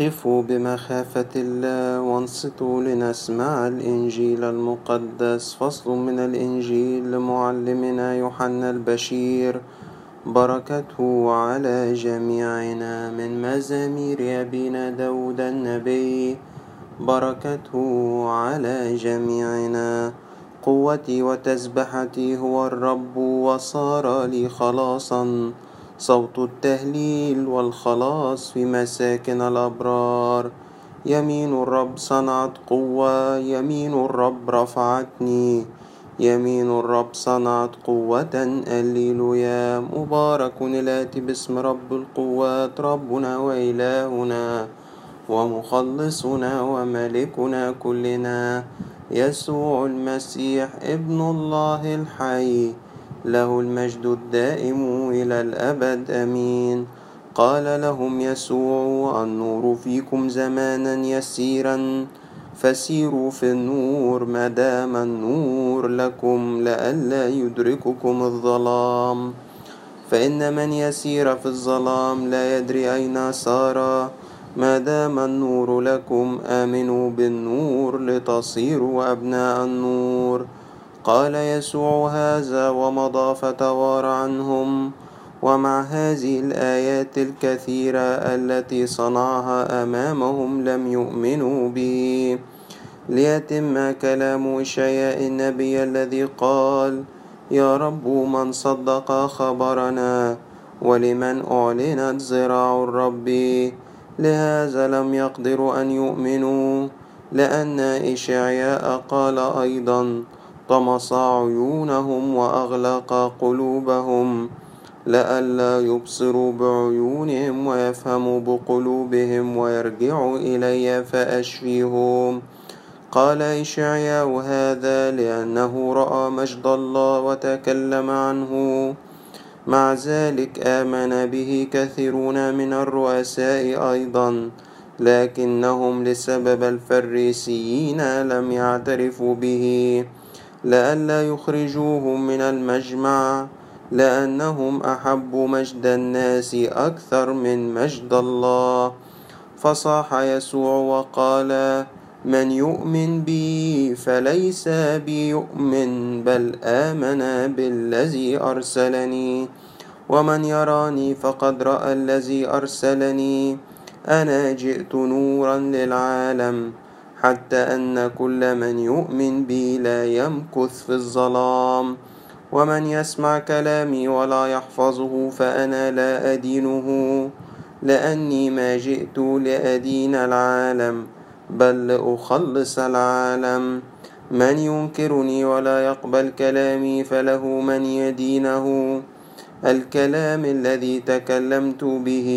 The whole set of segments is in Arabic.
قفوا بمخافة الله وانصتوا لنسمع الإنجيل المقدس. فصل من الإنجيل لمعلمنا يوحنا البشير. بركته على جميعنا من مزامير أبينا داود النبي. بركته على جميعنا. قوتي وتسبحتي هو الرب وصار لي خلاصا. صوت التهليل والخلاص في مساكن الأبرار. يمين الرب صنعت قوة يمين الرب رفعتني. يمين الرب صنعت قوة يا مبارك الآتي باسم رب القوات ربنا وإلهنا ومخلصنا وملكنا كلنا. يسوع المسيح ابن الله الحي. له المجد الدائم إلى الأبد أمين. قال لهم يسوع النور فيكم زمانا يسيرا فسيروا في النور ما دام النور لكم لئلا يدرككم الظلام. فإن من يسير في الظلام لا يدري أين سار ما دام النور لكم آمنوا بالنور لتصيروا أبناء النور. قال يسوع هذا ومضى فتوار عنهم ومع هذه الآيات الكثيرة التي صنعها أمامهم لم يؤمنوا به. ليتم كلام إشعياء النبي الذي قال يا رب من صدق خبرنا ولمن أعلنت زراع الرب؟ لهذا لم يقدروا أن يؤمنوا لأن إشعياء قال أيضا طمس عيونهم وأغلق قلوبهم لئلا يبصروا بعيونهم ويفهموا بقلوبهم ويرجعوا إلي فأشفيهم. قال إشعياء هذا لأنه رأى مجد الله وتكلم عنه. مع ذلك آمن به كثيرون من الرؤساء أيضا لكنهم لسبب الفريسيين لم يعترفوا به. لئلا يخرجوهم من المجمع لأنهم أحبوا مجد الناس أكثر من مجد الله. فصاح يسوع وقال من يؤمن بي فليس بي يؤمن بل آمن بالذي أرسلني. ومن يراني فقد رأى الذي أرسلني. أنا جئت نورا للعالم. حتى أن كل من يؤمن بي لا يمكث في الظلام. ومن يسمع كلامي ولا يحفظه فأنا لا أدينه لأني ما جئت لأدين العالم بل لأخلص العالم. من ينكرني ولا يقبل كلامي فله من يدينه. الكلام الذي تكلمت به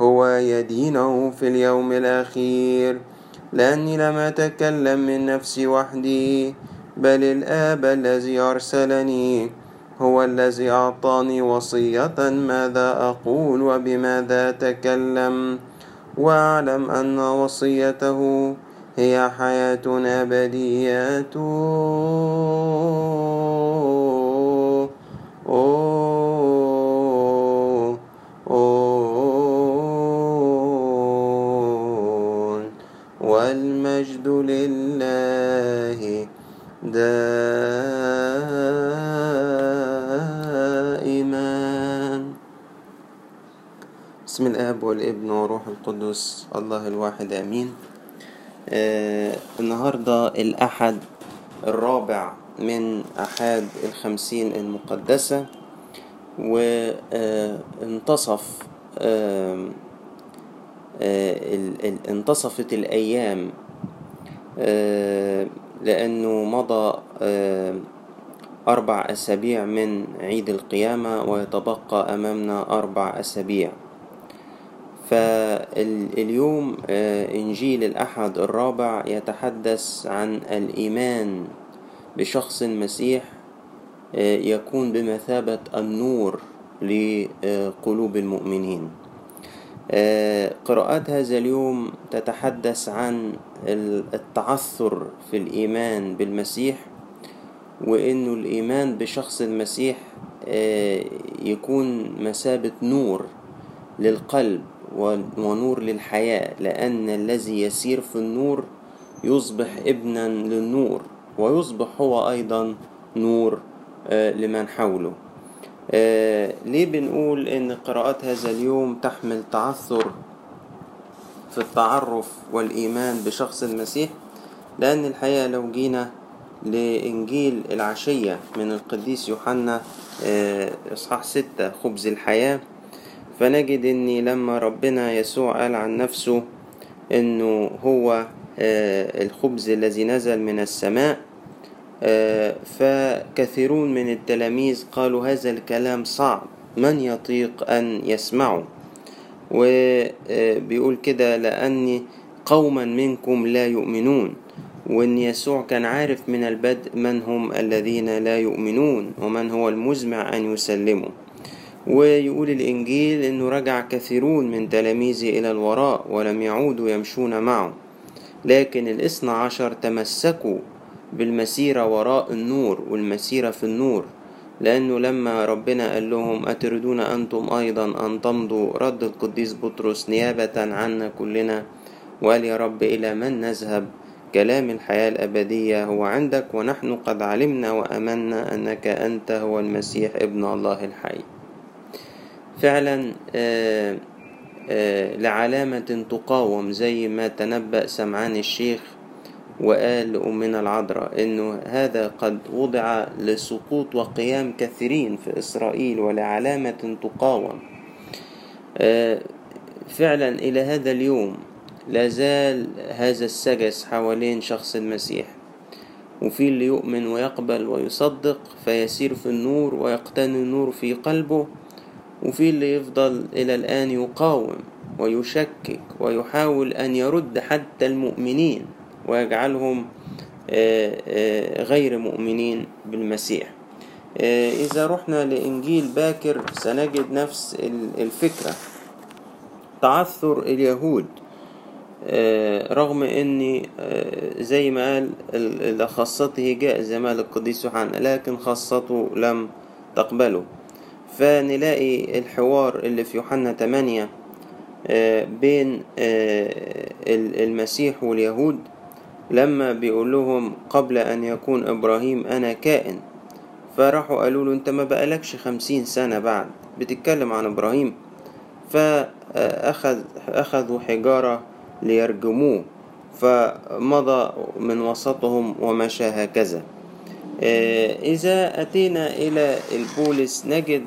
هو يدينه في اليوم الأخير. لأني لم أتكلم من نفسي وحدي بل الآب الذي أرسلني هو الذي أعطاني وصية ماذا أقول وبماذا أتكلم. وأعلم أن وصيته هي حياة أبدية والمجد بسم الآب والابن وروح القدس الله الواحد آمين. آه النهاردة الأحد الرابع من أحد الخمسين المقدسة وانتصف آه آه انتصفت الأيام آه لأنه مضى آه أربع أسابيع من عيد القيامة ويتبقى أمامنا أربع أسابيع. فاليوم إنجيل الأحد الرابع يتحدث عن الإيمان بشخص المسيح يكون بمثابة النور لقلوب المؤمنين. قراءات هذا اليوم تتحدث عن التعثر في الإيمان بالمسيح وإنه الإيمان بشخص المسيح يكون مثابة نور للقلب ونور للحياة لأن الذي يسير في النور يصبح ابنا للنور ويصبح هو أيضا نور لمن حوله. ليه بنقول إن قراءات هذا اليوم تحمل تعثر في التعرف والإيمان بشخص المسيح؟ لأن الحقيقة لو جينا لإنجيل العشية من القديس يوحنا إصحاح ستة خبز الحياة فنجد إن لما ربنا يسوع قال عن نفسه إنه هو الخبز الذي نزل من السماء فكثيرون من التلاميذ قالوا هذا الكلام صعب من يطيق أن يسمعه؟ وبيقول كده لأني قوما منكم لا يؤمنون وإن يسوع كان عارف من البدء من هم الذين لا يؤمنون ومن هو المزمع أن يسلموا ويقول الإنجيل أنه رجع كثيرون من تلاميذه إلى الوراء ولم يعودوا يمشون معه. لكن الاثنى عشر تمسكوا بالمسيرة وراء النور والمسيرة في النور لأنه لما ربنا قال لهم أتريدون أنتم أيضا أن تمضوا؟ رد القديس بطرس نيابة عنا كلنا وقال يا رب إلى من نذهب؟ كلام الحياة الأبدية هو عندك ونحن قد علمنا وأمنا أنك أنت هو المسيح ابن الله الحي. فعلا آآ آآ لعلامة تقاوم زي ما تنبأ سمعان الشيخ وقال لأمنا العذراء إنه هذا قد وضع لسقوط وقيام كثيرين في إسرائيل ولعلامة تقاوم. فعلا إلى هذا اليوم لا زال هذا السجس حوالين شخص المسيح. وفي اللي يؤمن ويقبل ويصدق فيسير في النور ويقتني النور في قلبه. وفي اللي يفضل إلى الآن يقاوم ويشكك ويحاول أن يرد حتى المؤمنين ويجعلهم غير مؤمنين بالمسيح. إذا رحنا لإنجيل باكر سنجد نفس الفكرة. تعثر اليهود رغم أن زي ما قال لخاصته جاء زي ما قال القديس يوحنا لكن خاصته لم تقبله. فنلاقي الحوار اللي في يوحنا 8 بين المسيح واليهود لما بيقول لهم قبل أن يكون إبراهيم أنا كائن. فراحوا قالوا له أنت ما بقالكش خمسين سنة بعد بتتكلم عن إبراهيم. فأخذ أخذوا حجارة ليرجموه. فمضى من وسطهم ومشى هكذا. إذا أتينا إلى البولس نجد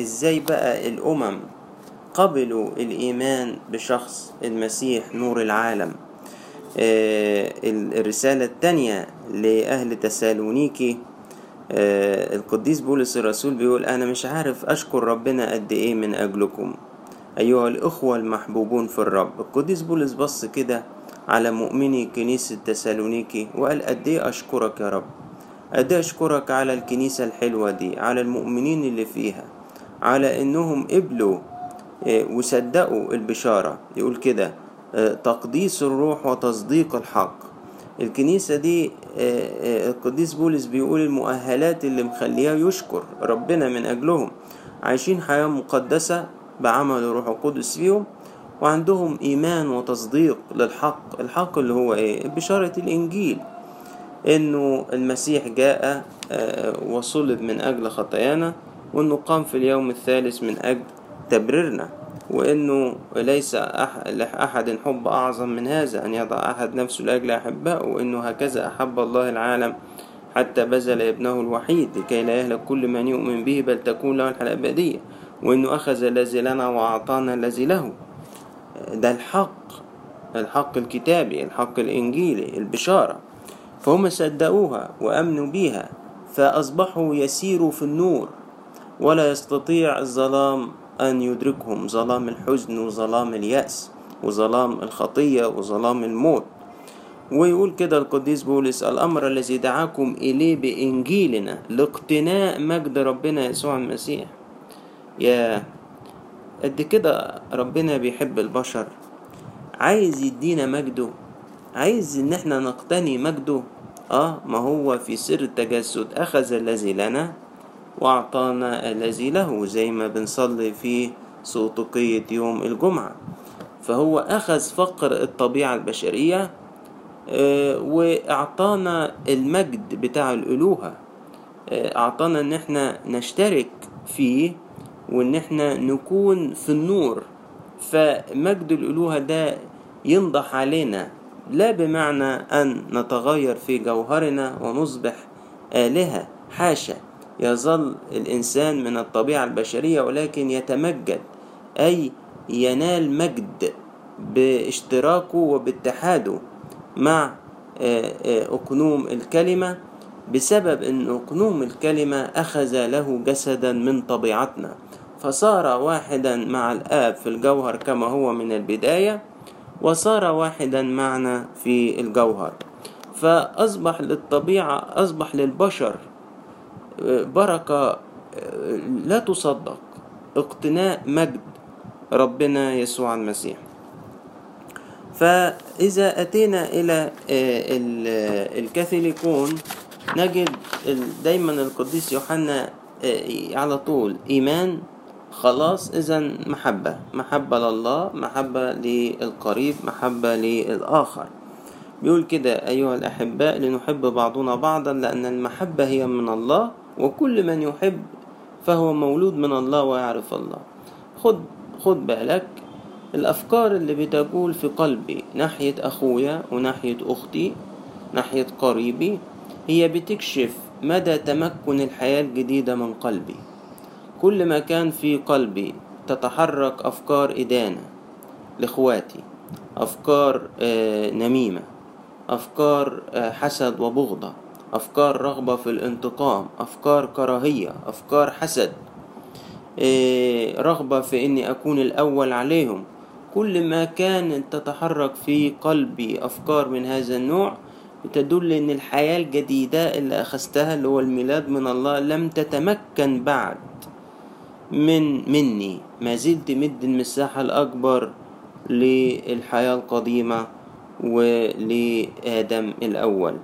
إزاي بقى الأمم قبلوا الإيمان بشخص المسيح نور العالم؟ الرسالة التانية لأهل تسالونيكي القديس بولس الرسول بيقول أنا مش عارف أشكر ربنا قد إيه من أجلكم. أيها الإخوة المحبوبون في الرب القديس بولس بص كده على مؤمني كنيسة تسالونيكي وقال قد إيه أشكرك يا رب؟ إيه أشكرك على الكنيسة الحلوة دي على المؤمنين اللي فيها على إنهم قبلوا وصدقوا البشارة. يقول كده تقديس الروح وتصديق الحق. الكنيسة دي القديس بولس بيقول المؤهلات اللي مخليها يشكر ربنا من أجلهم. عايشين حياة مقدسة بعمل الروح القدس فيهم وعندهم إيمان وتصديق للحق. الحق اللي هو إيه؟ بشارة الإنجيل. إنه المسيح جاء وصلب من أجل خطايانا وإنه قام في اليوم الثالث من أجل تبريرنا وإنه ليس لأحد حب أعظم من هذا أن يضع أحد نفسه لأجل أحبائه وإنه هكذا أحب الله العالم حتى بذل ابنه الوحيد لكي لا يهلك كل من يؤمن به بل تكون له الحياة الأبدية وإنه أخذ الذي لنا وأعطانا الذي له. ده الحق الحق الكتابي الحق الإنجيلي البشارة. فهم صدقوها وأمنوا بها فأصبحوا يسيروا في النور. ولا يستطيع الظلام أن يدركهم ظلام الحزن وظلام اليأس وظلام الخطية وظلام الموت. ويقول كده القديس بولس الأمر الذي دعاكم إليه بإنجيلنا لاقتناء مجد ربنا يسوع المسيح. يا قد كده ربنا بيحب البشر. عايز يدينا مجده عايز إن إحنا نقتني مجده آه ما هو في سر التجسد أخذ الذي لنا وأعطانا الذي له زي ما بنصلي في سوطقية يوم الجمعة. فهو أخذ فقر الطبيعة البشرية آه، وأعطانا المجد بتاع الألوهة. آه، أعطانا إن إحنا نشترك فيه وإن إحنا نكون في النور. فمجد الألوهة ده ينضح علينا لا بمعنى أن نتغير في جوهرنا ونصبح آلهة حاشا يظل الإنسان من الطبيعة البشرية ولكن يتمجد أي ينال مجد باشتراكه وباتحاده مع أقنوم الكلمة بسبب أن أقنوم الكلمة أخذ له جسدا من طبيعتنا. فصار واحدا مع الآب في الجوهر كما هو من البداية وصار واحدا معنا في الجوهر. فأصبح للطبيعة أصبح للبشر بركة لا تصدق اقتناء مجد ربنا يسوع المسيح. فإذا أتينا إلى الكاثوليكون نجد دايما القديس يوحنا على طول إيمان خلاص إذا محبة محبة لله محبة للقريب محبة للآخر. بيقول كده أيها الأحباء لنحب بعضنا بعضا لأن المحبة هي من الله وكل من يحب فهو مولود من الله ويعرف الله. خد خد بالك الأفكار اللي بتقول في قلبي ناحية أخويا وناحية أختي ناحية قريبي هي بتكشف مدى تمكن الحياة الجديدة من قلبي. كل ما كان في قلبي تتحرك أفكار إدانة لإخواتي أفكار نميمة أفكار حسد وبغضة أفكار رغبة في الانتقام أفكار كراهية أفكار حسد رغبة في إني أكون الأول عليهم. كل ما كانت تتحرك في قلبي أفكار من هذا النوع تدل إن الحياة الجديدة اللي أخذتها اللي هو الميلاد من الله لم تتمكن بعد. من مني. ما زلت مد المساحة الأكبر للحياة القديمة ولآدم الأول.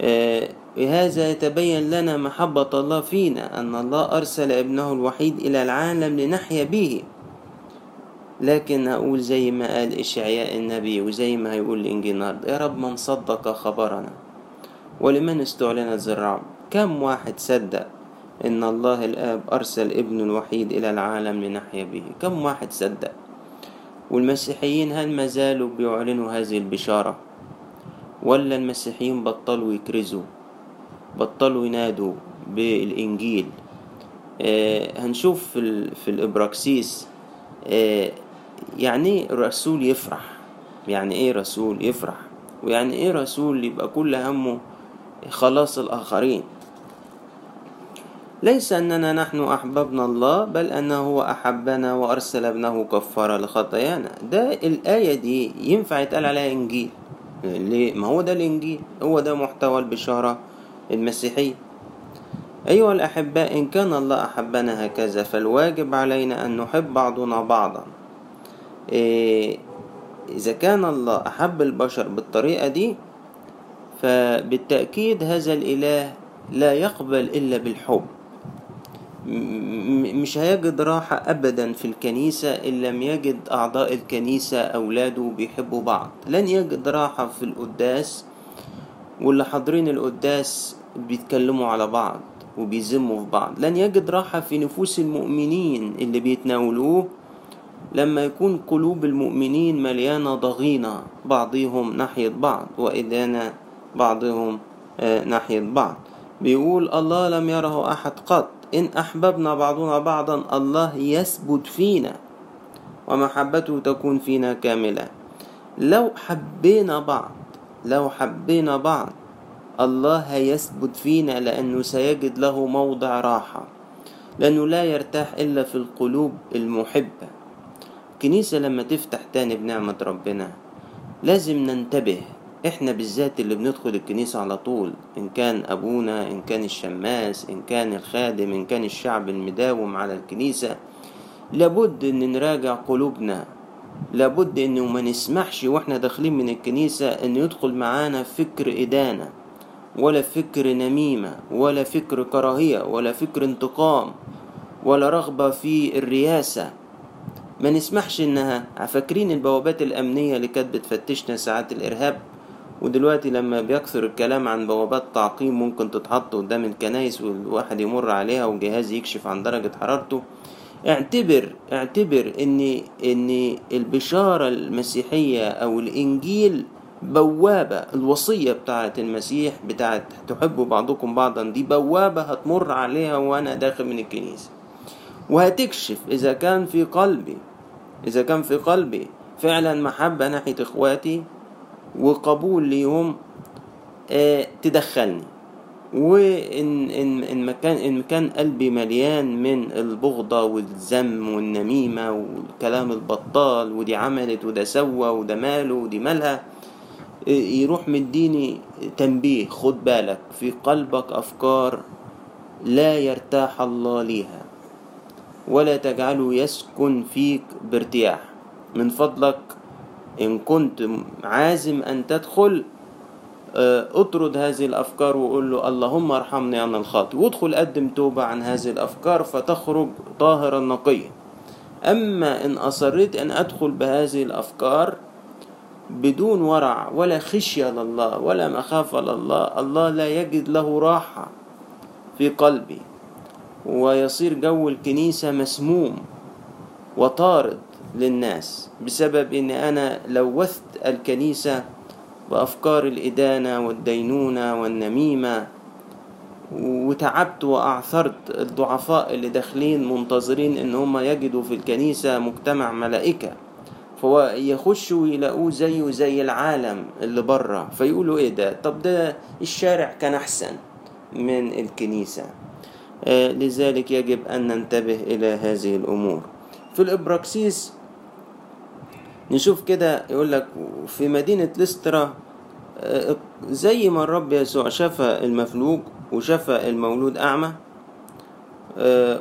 آه بهذا يتبين لنا محبة الله فينا أن الله أرسل ابنه الوحيد إلى العالم لنحيا به. لكن أقول زي ما قال إشعياء النبي وزي ما هيقول الإنجيل يا رب من صدق خبرنا ولمن استعلنت زرعه كم واحد صدق إن الله الآب أرسل ابنه الوحيد إلى العالم لنحيا به. كم واحد صدق؟ والمسيحيين هل ما زالوا بيعلنوا هذه البشارة؟ ولا المسيحيين بطلوا يكرزوا بطلوا ينادوا بالإنجيل؟ آه هنشوف في. في الإبراكسيس آه يعني رسول يفرح. يعني إيه رسول يفرح؟ ويعني إيه رسول يبقى كل همه خلاص الآخرين؟ ليس أننا نحن أحببنا الله بل أنه هو أحبنا وأرسل ابنه كفارة لخطايانا. ده الآية دي ينفع يتقال عليها إنجيل. ليه؟ ما هو ده الإنجيل؟ هو ده محتوى البشارة المسيحية. أيها الأحباء إن كان الله أحبنا هكذا فالواجب علينا أن نحب بعضنا بعضا. إيه إذا كان الله أحب البشر بالطريقة دي فبالتأكيد هذا الإله لا يقبل إلا بالحب. مش هيجد راحة أبدا في الكنيسة إن لم يجد أعضاء الكنيسة أولاده بيحبوا بعض. لن يجد راحة في القداس واللي حاضرين القداس بيتكلموا على بعض وبيذموا في بعض. لن يجد راحة في نفوس المؤمنين اللي بيتناولوه. لما يكون قلوب المؤمنين مليانة ضغينة بعضهم ناحية بعض وإدانة بعضهم ناحية بعض. بيقول الله لم يره أحد قط. إن أحببنا بعضنا بعضا الله يثبت فينا ومحبته تكون فينا كاملة. لو حبينا بعض لو حبينا بعض الله هيثبت فينا لأنه سيجد له موضع راحة لأنه لا يرتاح إلا في القلوب المحبة. الكنيسة لما تفتح تاني بنعمة ربنا لازم ننتبه إحنا بالذات اللي بندخل الكنيسة على طول إن كان أبونا إن كان الشماس إن كان الخادم إن كان الشعب المداوم على الكنيسة لابد إن نراجع قلوبنا. لابد إنه ما نسمحش وإحنا داخلين من الكنيسة إن يدخل معانا فكر إدانة ولا فكر نميمة ولا فكر كراهية ولا فكر انتقام ولا رغبة في الرياسة. ما نسمحش إنها فاكرين البوابات الأمنية اللي كانت بتفتشنا ساعات الإرهاب؟ ودلوقتي لما بيكثر الكلام عن بوابات تعقيم ممكن تتحط قدام الكنايس والواحد يمر عليها وجهاز يكشف عن درجة حرارته اعتبر اعتبر إن إن البشارة المسيحية أو الإنجيل بوابة الوصية بتاعة المسيح بتاعة تحبوا بعضكم بعضا دي بوابة هتمر عليها وأنا داخل من الكنيسة. وهتكشف إذا كان في قلبي إذا كان في قلبي فعلا محبة ناحية إخواتي وقبول ليهم آه تدخلني. وإن إن إن مكان إن كان قلبي مليان من البغضة والذم والنميمة والكلام البطال ودي عملت وده سوى وده ماله ودي مالها يروح مديني تنبيه خد بالك في قلبك أفكار لا يرتاح الله ليها ولا تجعله يسكن فيك بارتياح. من فضلك إن كنت عازم أن تدخل أطرد هذه الأفكار وقول له اللهم ارحمني أنا الخاطئ. وادخل قدم توبة عن هذه الأفكار فتخرج طاهرا نقيا. أما إن أصريت أن أدخل بهذه الأفكار بدون ورع ولا خشية لله ولا مخافة لله الله لا يجد له راحة في قلبي. ويصير جو الكنيسة مسموم وطارد. للناس بسبب إن أنا لوثت الكنيسة بافكار الإدانة والدينونة والنميمة وتعبت وأعثرت الضعفاء اللي داخلين منتظرين إن هم يجدوا في الكنيسة مجتمع ملائكة. فهو يخشوا يلاقوه زيه زي العالم اللي بره فيقولوا إيه ده؟ طب ده الشارع كان أحسن من الكنيسة. آه لذلك يجب أن ننتبه إلى هذه الأمور. في الإبراكسيس نشوف كده يقول لك في مدينة لسترا زي ما الرب يسوع شفى المفلوج وشفى المولود أعمى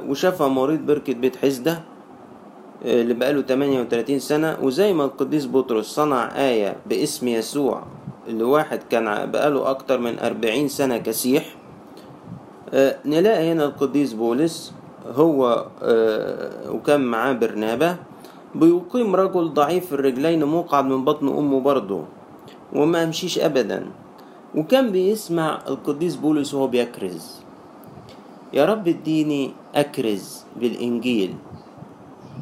وشفى مريض بركة بيت حزدة اللي بقاله 38 سنة وزي ما القديس بطرس صنع آية باسم يسوع اللي واحد كان بقاله أكتر من 40 سنة كسيح نلاقي هنا القديس بولس هو وكان معاه برنابة بيقيم رجل ضعيف الرجلين مقعد من بطن أمه برضه وما يمشيش أبدا. وكان بيسمع القديس بولس وهو بيكرز. يا رب اديني أكرز بالإنجيل.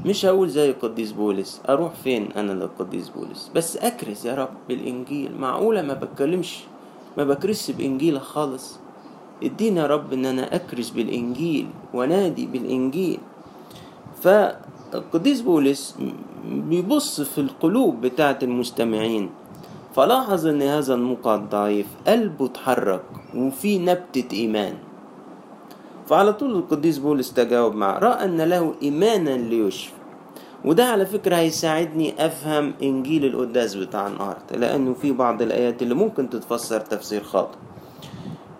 مش هقول زي القديس بولس أروح فين أنا للقديس بولس؟ بس أكرز يا رب بالإنجيل. معقولة ما بتكلمش ما بكرسش بإنجيل خالص. ادينا يا رب إن أنا أكرز بالإنجيل ونادي بالإنجيل. فالقديس بولس بيبص في القلوب بتاعة المستمعين فلاحظ إن هذا المقعد ضعيف قلبه اتحرك وفي نبتة إيمان. فعلى طول القديس بولس تجاوب معه رأى إن له إيمانا ليشفى وده على فكرة هيساعدني أفهم إنجيل القداس بتاع النهاردة لأنه في بعض الآيات اللي ممكن تتفسر تفسير خاطئ.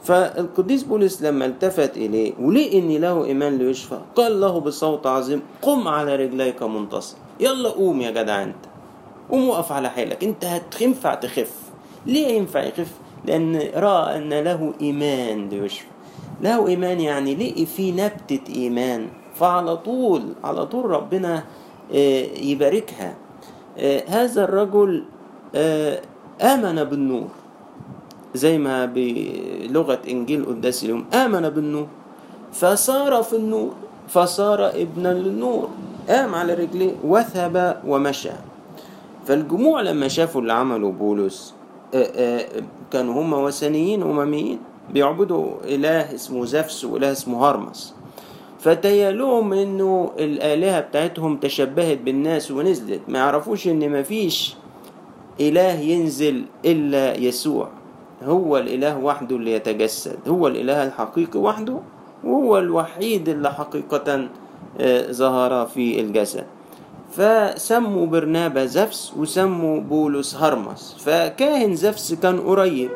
فالقديس بولس لما التفت إليه ولقي إن له إيمان ليشفى؟ قال له بصوت عظيم قم على رجليك منتصر يلا قوم يا جدع أنت قوم وقف على حيلك أنت هتنفع تخف. ليه ينفع يخف؟ لأن رأى أن له إيمان ليشفى. له إيمان يعني لقي في نبتة إيمان فعلى طول على طول ربنا يباركها. هذا الرجل آمن بالنور. زي ما بلغة إنجيل قداس اليوم آمن بالنور. فصار في النور فصار ابنا للنور قام على رجليه وثب ومشى. فالجموع لما شافوا اللي عمله بولس كانوا هم وثنيين أمميين بيعبدوا إله اسمه زفس وإله اسمه هرمس. فتيالهم إنه الآلهة بتاعتهم تشبهت بالناس ونزلت. ما يعرفوش إن مفيش إله ينزل إلا يسوع. هو الإله وحده اللي يتجسد هو الإله الحقيقي وحده وهو الوحيد اللي حقيقة ظهر في الجسد. فسموا برنابا زفس وسموا بولس هرمس. فكاهن زفس كان قريب.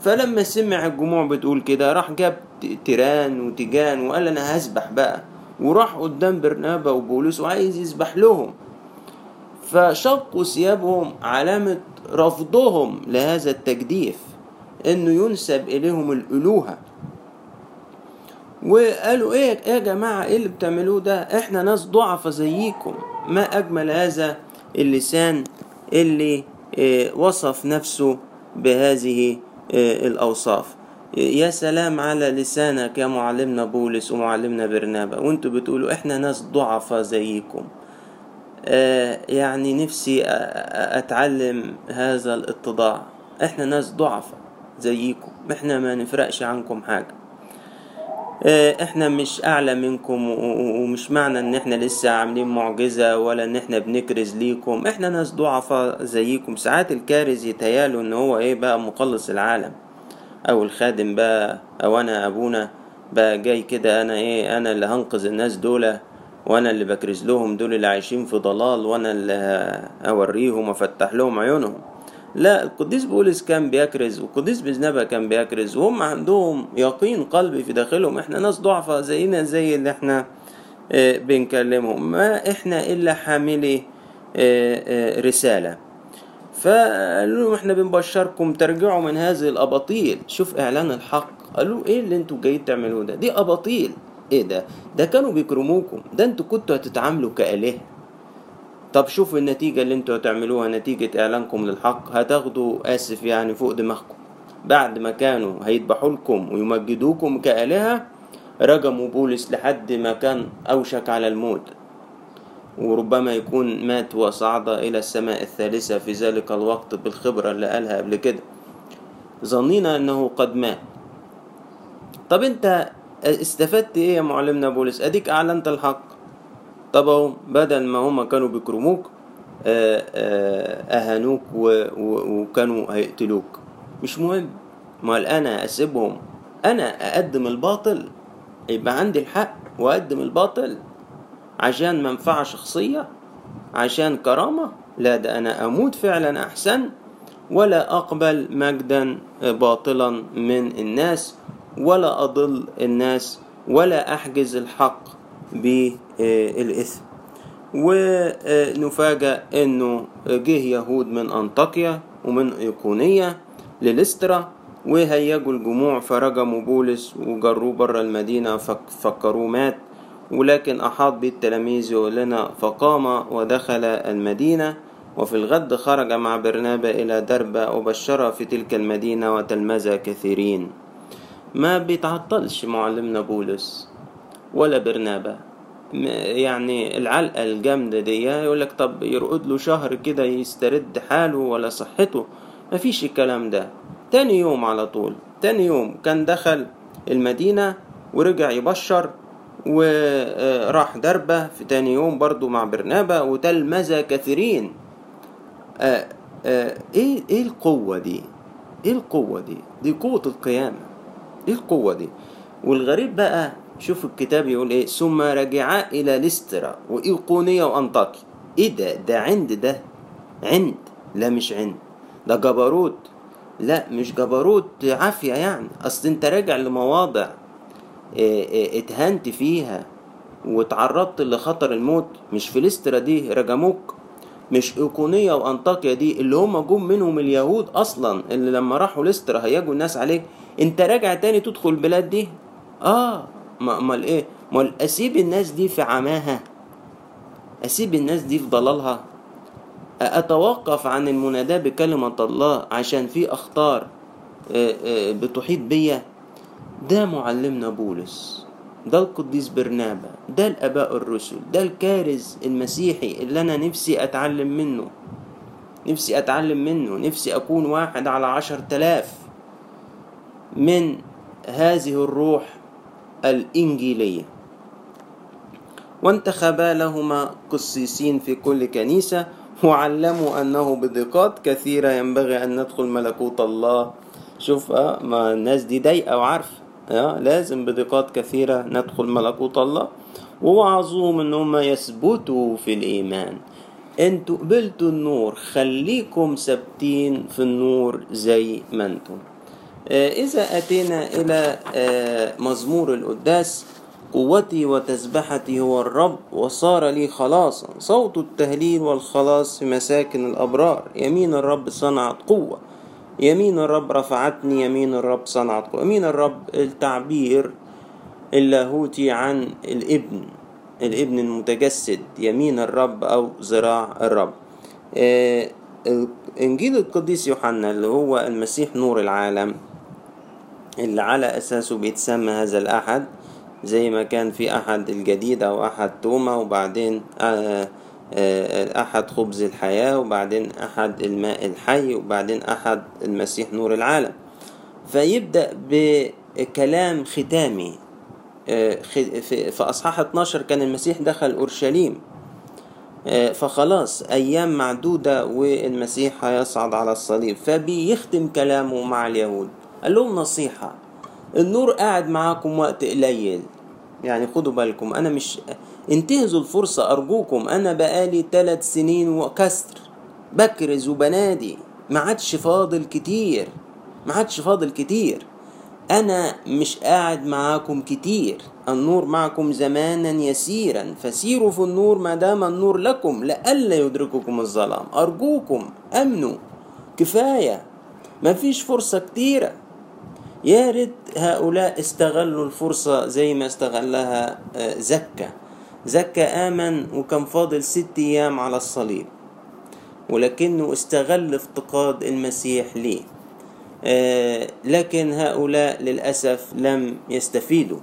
فلما سمع الجموع بتقول كده راح جاب تيران وتيجان وقال أنا هسبح بقى. وراح قدام برنابا وبولس وعايز يسبح لهم. فشقوا ثيابهم علامة رفضهم لهذا التجديف. إنه ينسب إليهم الألوهة. وقالوا إيه يا جماعة إيه اللي بتعملوه ده؟ إحنا ناس ضعفة زيكم. ما أجمل هذا اللسان اللي آه، وصف نفسه بهذه آه، الأوصاف. يا سلام على لسانك يا معلمنا بولس ومعلمنا برنابا. وأنتوا بتقولوا إحنا ناس ضعفة زيكم. آه، يعني نفسي أتعلم هذا الاتضاع. إحنا ناس ضعفة. زيكم. إحنا ما نفرقش عنكم حاجة. آه، إحنا مش أعلى منكم ومش معنى إن إحنا لسه عاملين معجزة ولا إن إحنا بنكرز ليكم. إحنا ناس ضعفة زيكم. ساعات الكارز يتهياله إن هو إيه بقى مخلص العالم. أو الخادم بقى أو أنا أبونا بقى جاي كده أنا إيه أنا اللي هنقذ الناس دول وأنا اللي بكرز لهم دول اللي عايشين في ضلال وأنا اللي اوريهم وأفتح لهم عيونهم. لا القديس بولس كان بيكرز والقديس بزنبة كان بيكرز وهم عندهم يقين قلبي في داخلهم. إحنا ناس ضعفة زينا زي اللي إحنا آه، بنكلمهم. ما إحنا إلا حاملي آه، آه، رسالة. فقالوا لهم إحنا بنبشركم ترجعوا من هذه الأباطيل. شوف إعلان الحق. قالوا إيه اللي أنتوا جايين تعملوه ده؟ دي أباطيل. إيه ده؟ ده كانوا بيكرموكم. ده أنتوا كنتوا هتتعاملوا كآلهة. طب شوفوا النتيجة اللي أنتوا هتعملوها نتيجة إعلانكم للحق. هتاخدوا آسف يعني فوق دماغكم. بعد ما كانوا هيذبحوا لكم ويمجدوكم كآلهة رجموا بولس لحد ما كان أوشك على الموت. وربما يكون مات وصعد إلى السماء الثالثة في ذلك الوقت بالخبرة اللي قالها قبل كده. ظنين أنه قد مات. طب أنت استفدت إيه يا معلمنا بولس أديك أعلنت الحق. طب أهو بدل ما هما كانوا بيكرموك آه، آه، أهانوك وكانوا هيقتلوك. مش مهم. ما أنا أسيبهم أنا أقدم الباطل. يبقى عندي الحق وأقدم الباطل. عشان منفعة شخصية عشان كرامة. لا ده أنا أموت فعلا أحسن. ولا أقبل مجدا باطلا من الناس. ولا أضل الناس. ولا أحجز الحق بالإثم ونفاجأ أنه جه يهود من أنطاكيا ومن إيقونية للسترا وهيجوا الجموع فرجموا بولس وجروه بره المدينة فك- فكروه مات. ولكن أحاط به التلاميذ لنا فقام ودخل المدينة. وفي الغد خرج مع برنابا إلى دربة وبشر في تلك المدينة وتلمذ كثيرين. ما بيتعطلش معلمنا بولس. ولا برنابا يعني العلقة الجامدة دي يقول لك طب يرقد له شهر كده يسترد حاله ولا صحته؟ مفيش الكلام ده. تاني يوم على طول. تاني يوم كان دخل المدينة ورجع يبشر وراح دربة. في تاني يوم برضو مع برنابا وتلمذ كثيرين. آه آه إيه إيه القوة دي؟ إيه القوة دي؟ دي قوة القيامة. إيه القوة دي؟ والغريب بقى شوف الكتاب يقول إيه؟ ثم رجعا إلى لسترا وإيقونية وانطاكيا إيه ده؟ ده عند ده. عند. لا مش عند. ده جبروت. لا مش جبروت. عافية يعني. أصل أنت راجع لمواضع إيه إيه اتهنت فيها واتعرضت لخطر الموت. مش في لسترا دي رجموك. مش إيقونية وأنطاكيا دي اللي هم جم منهم اليهود أصلا اللي لما راحوا لسترا هيجوا الناس عليك. أنت راجع تاني تدخل البلاد دي؟ آه. امال إيه؟ امال أسيب الناس دي في عماها؟ أسيب الناس دي في ضلالها؟ أتوقف عن المناداة بكلمة الله عشان في أخطار آه، آه، بتحيط بيا؟ ده معلمنا بولس ده القديس برنابا ده الآباء الرسل ده الكارز المسيحي اللي أنا نفسي أتعلم منه. نفسي أتعلم منه نفسي أكون واحد على عشر تلاف من هذه الروح الإنجيلية. وانتخبا لهما قسيسين في كل كنيسة وعلموا أنه بضيقات كثيرة ينبغي أن ندخل ملكوت الله. شوف آه ما الناس دي ضايقة وعارفة آه لازم بضيقات كثيرة ندخل ملكوت الله. ووعظوهم إن هم يثبتوا في الإيمان. أنتوا قبلتوا النور خليكم ثابتين في النور زي ما أنتم. إذا أتينا إلى آه، مزمور القداس قوتي وتسبحتي هو الرب وصار لي خلاصا. صوت التهليل والخلاص في مساكن الأبرار. يمين الرب صنعت قوة. يمين الرب رفعتني يمين الرب صنعت قوة. يمين الرب التعبير اللاهوتي عن الإبن الإبن المتجسد. يمين الرب أو ذراع الرب. آه، إنجيل القديس يوحنا اللي هو المسيح نور العالم. اللي على أساسه بيتسمى هذا الأحد زي ما كان في أحد الجديد أو أحد توما وبعدين آه، آه، أحد خبز الحياة وبعدين أحد الماء الحي وبعدين أحد المسيح نور العالم. فيبدأ بكلام ختامي آه، في أصحاح 12 كان المسيح دخل أورشليم فخلاص أيام معدودة والمسيح هيصعد على الصليب فبيختم كلامه مع اليهود. قال لهم نصيحة. النور قاعد معاكم وقت قليل. يعني خدوا بالكم أنا مش انتهزوا الفرصة أرجوكم أنا بقالي ثلاث سنين وكسر بكرز وبنادي ما عادش فاضل كتير ما عادش فاضل كتير. أنا مش قاعد معاكم كتير النور معكم زمانا يسيرا. فسيروا في النور ما دام النور لكم لئلا يدرككم الظلام. أرجوكم أمنوا كفاية مفيش فرصة كتيرة. يا ريت هؤلاء استغلوا الفرصة زي ما استغلها آه، زكا. زكا آمن وكان فاضل ست أيام على الصليب ولكنه استغل افتقاد المسيح ليه. آه، لكن هؤلاء للأسف لم يستفيدوا.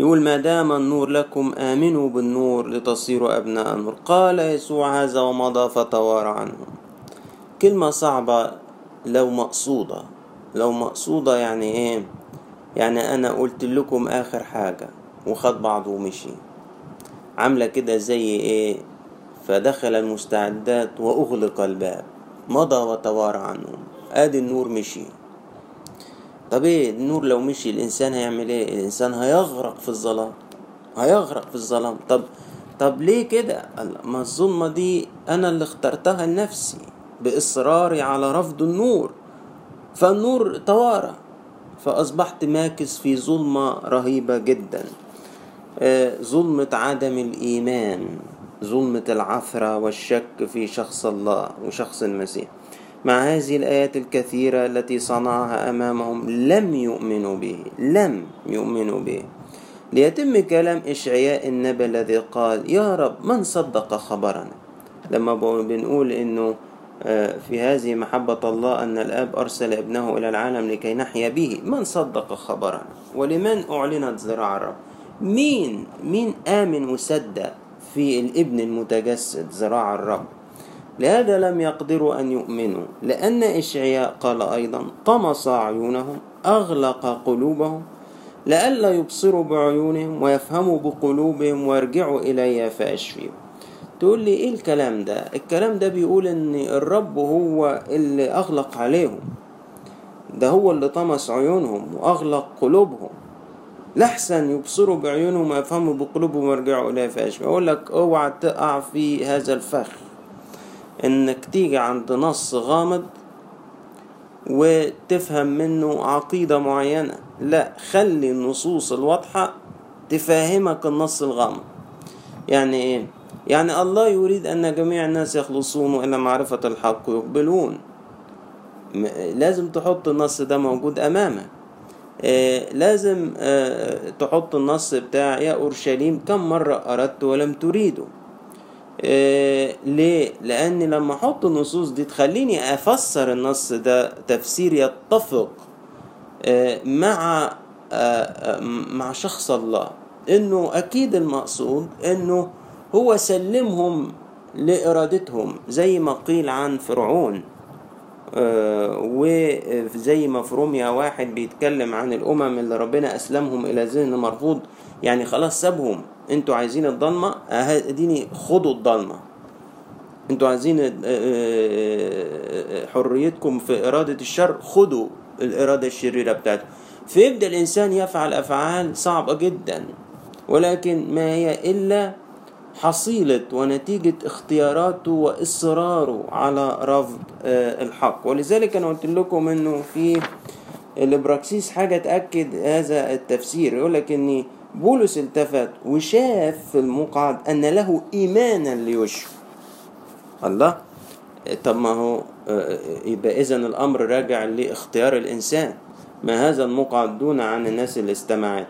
يقول ما دام النور لكم آمنوا بالنور لتصيروا أبناء النور. قال يسوع هذا ومضى فتوارى عنهم. كلمة صعبة لو مقصودة. لو مقصودة يعني إيه؟ يعني أنا قلت لكم آخر حاجة وخد بعضه ومشي. عاملة كده زي إيه؟ فدخل المستعدات وأغلق الباب. مضى وتوارى عنهم. آدي النور مشي. طب إيه؟ النور لو مشي الإنسان هيعمل إيه؟ الإنسان هيغرق في الظلام. هيغرق في الظلام. طب طب ليه كده؟ ما الظلمة دي أنا اللي اخترتها لنفسي بإصراري على رفض النور. فالنور توارى. فأصبحت ماكس في ظلمة رهيبة جدا. آه، ظلمة عدم الإيمان ظلمة العثرة والشك في شخص الله وشخص المسيح. مع هذه الآيات الكثيرة التي صنعها أمامهم لم يؤمنوا به لم يؤمنوا به. ليتم كلام إشعياء النبي الذي قال يا رب من صدق خبرنا؟ لما بنقول إنه في هذه محبة الله أن الآب أرسل ابنه إلى العالم لكي نحيا به. من صدق خبرنا ولمن أعلنت زراع الرب؟ مين مين آمن وصدق في الابن المتجسد زراع الرب؟ لهذا لم يقدروا أن يؤمنوا لأن إشعياء قال أيضا طمس عيونهم أغلق قلوبهم لئلا يبصروا بعيونهم ويفهموا بقلوبهم ويرجعوا إلي فأشفيهم. تقول لي إيه الكلام ده؟ الكلام ده بيقول إن الرب هو اللي أغلق عليهم. ده هو اللي طمس عيونهم وأغلق قلوبهم. لحسن يبصروا بعيونهم ويفهموا بقلوبهم ويرجعوا اليه فاشفى أقول لك أوعى تقع في هذا الفخ. إنك تيجي عند نص غامض وتفهم منه عقيدة معينة. لا خلي النصوص الواضحة تفهمك النص الغامض. يعني إيه؟ يعني الله يريد أن جميع الناس يخلصون إلى معرفة الحق يقبلون. لازم تحط النص ده موجود أمامك. آه لازم آه تحط النص بتاع يا أورشليم كم مرة أردت ولم تريده آه ليه؟ لأن لما أحط النصوص دي تخليني أفسر النص ده تفسير يتفق مع مع شخص الله. إنه أكيد المقصود إنه هو سلمهم لإرادتهم زي ما قيل عن فرعون. آه وزي ما في روميا واحد بيتكلم عن الأمم اللي ربنا أسلمهم إلى ذهن مرفوض يعني خلاص سابهم. أنتوا عايزين الضلمة؟ اديني خدوا الضلمة. أنتوا عايزين آه، آه، حريتكم في إرادة الشر؟ خدوا الإرادة الشريرة بتاعته فيبدأ الإنسان يفعل أفعال صعبة جدا ولكن ما هي إلا حصيلة ونتيجة اختياراته وإصراره على رفض آه، الحق. ولذلك أنا قلت لكم إنه في الإبراكسيس حاجة تأكد هذا التفسير. يقول لك إن بولس التفت وشاف في المقعد أن له إيمانا ليشفى الله؟ طب ما هو آه، يبقى إذا الأمر راجع لاختيار الإنسان. ما هذا المقعد دون عن الناس اللي استمعت.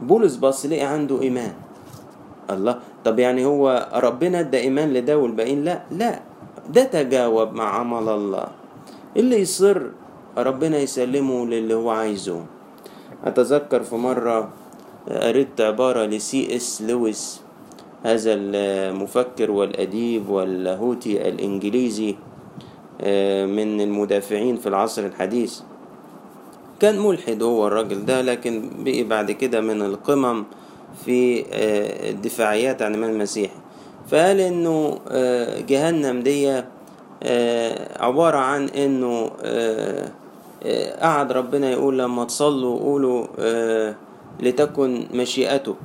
بولس بص لقي عنده إيمان. الله. طب يعني هو ربنا ادى إيمان لده والباقيين لا؟ لا. ده تجاوب مع عمل الله. اللي يصر ربنا يسلمه للي هو عايزه. أتذكر في مرة قريت عبارة لسي اس لويس هذا المفكر والأديب واللاهوتي الإنجليزي من المدافعين في العصر الحديث. كان ملحد هو الراجل ده لكن بقي بعد كده من القمم في الدفاعيات عن الإيمان المسيحي فقال إنه جهنم دي عبارة عن إنه قعد ربنا يقول لما تصلوا قولوا لتكن مشيئتك.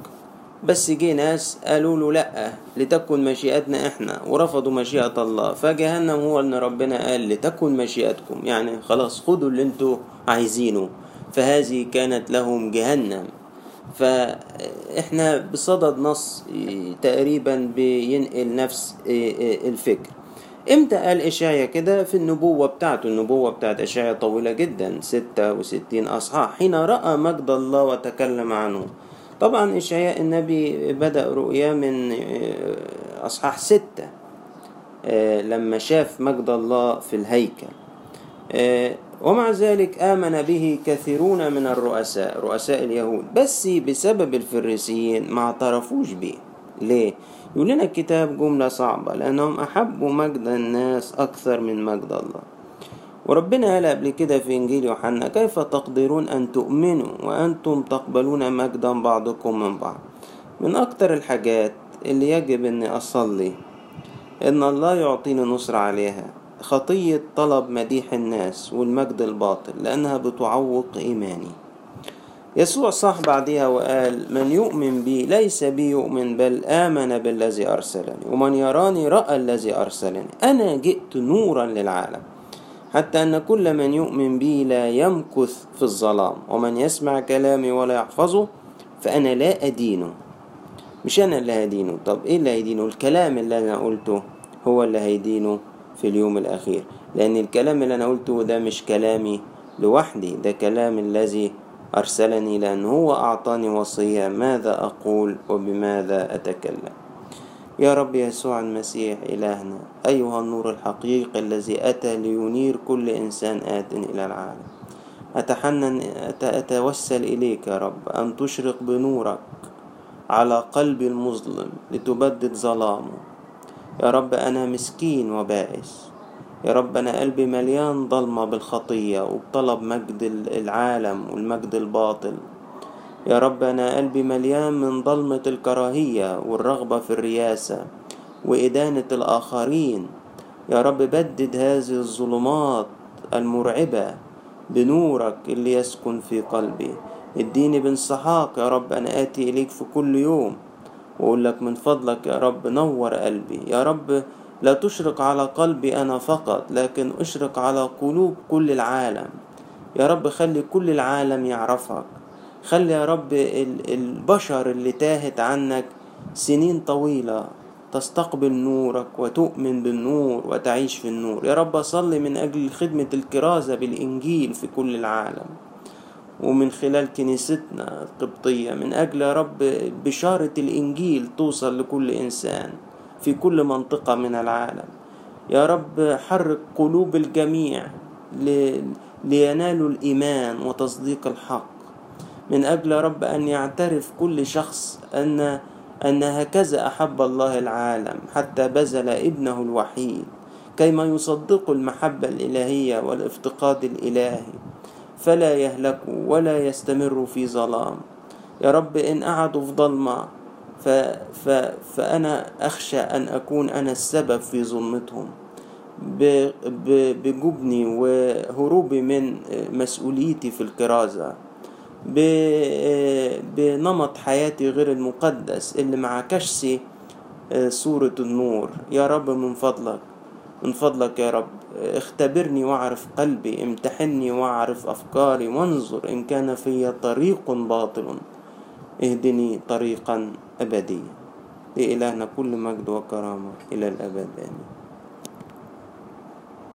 بس جه ناس قالوا له لأ لتكن مشيئتنا إحنا ورفضوا مشيئة الله. فجهنم هو ان ربنا قال لتكن مشيئتكم. يعني خلاص خدوا اللي أنتوا عايزينه. فهذه كانت لهم جهنم. فإحنا بصدد نص تقريبا بينقل نفس الفكر. إمتى قال اشعيا كده؟ في النبوة بتاعته. النبوة بتاعت اشعيا طويلة جدا ستة وستين أصحاح حين رأى مجد الله وتكلم عنه. طبعا إشعياء النبي بدأ رؤيا من أصحاح ستة لما شاف مجد الله في الهيكل. ومع ذلك آمن به كثيرون من الرؤساء رؤساء اليهود. بس بسبب الفريسيين ما اعترفوش به. ليه؟ يقول لنا الكتاب جملة صعبة لأنهم أحبوا مجد الناس أكثر من مجد الله. وربنا قال قبل كده في إنجيل يوحنا كيف تقدرون أن تؤمنوا وأنتم تقبلون مجدا بعضكم من بعض؟ من أكتر الحاجات اللي يجب أني أصلي إن الله يعطيني نصرة عليها. خطية طلب مديح الناس والمجد الباطل لأنها بتعوق إيماني. يسوع صح بعدها وقال من يؤمن بي ليس بي يؤمن بل آمن بالذي أرسلني ومن يراني رأى الذي أرسلني أنا جئت نورا للعالم. حتى أن كل من يؤمن بي لا يمكث في الظلام ومن يسمع كلامي ولا يحفظه فأنا لا أدينه مش أنا اللي هدينه طب إيه اللي هيدينه؟ الكلام اللي أنا قلته هو اللي هيدينه. في اليوم الأخير. لأن الكلام اللي أنا قلته ده مش كلامي لوحدي ده كلام الذي أرسلني لأن هو أعطاني وصية ماذا أقول وبماذا أتكلم. يا رب يسوع المسيح إلهنا أيها النور الحقيقي الذي أتى لينير كل إنسان آت إلى العالم. أتحنن أتوسل إليك يا رب أن تشرق بنورك على قلبي المظلم لتبدد ظلامه. يا رب أنا مسكين وبائس. يا رب أنا قلبي مليان ضلمة بالخطية وبطلب مجد العالم والمجد الباطل. يا رب أنا قلبي مليان من ضلمة الكراهية والرغبة في الرياسة وإدانة الآخرين. يا رب بدد هذه الظلمات المرعبة بنورك اللي يسكن في قلبي. اديني بانسحاق يا رب أنا آتي إليك في كل يوم. وأقول لك من فضلك يا رب نور قلبي. يا رب لا تشرق على قلبي أنا فقط لكن أشرق على قلوب كل العالم. يا رب خلي كل العالم يعرفك. خلي يا رب البشر اللي تاهت عنك سنين طويلة تستقبل نورك وتؤمن بالنور وتعيش في النور. يا رب أصلي من أجل خدمة الكرازة بالإنجيل في كل العالم. ومن خلال كنيستنا القبطية من أجل يا رب بشارة الإنجيل توصل لكل إنسان في كل منطقة من العالم. يا رب حرك قلوب الجميع لينالوا الإيمان وتصديق الحق. من أجل يا رب أن يعترف كل شخص أن أن هكذا أحب الله العالم حتى بذل ابنه الوحيد كيما يصدقوا المحبة الإلهية والافتقاد الإلهي. فلا يهلكوا ولا يستمروا في ظلام. يا رب إن قعدوا في ظلمة ف... ف... فأنا أخشى أن أكون أنا السبب في ظلمتهم. ب... ب... بجبني وهروبي من مسؤوليتي في الكرازة. ب... بنمط حياتي غير المقدس اللي مع كشسي صورة النور. يا رب من فضلك. من فضلك يا رب. اختبرني واعرف قلبي امتحني واعرف أفكاري وانظر إن كان في طريق باطل. اهدني طريقا أبديا. لإلهنا كل مجد وكرامة إلى الأبد. آمين.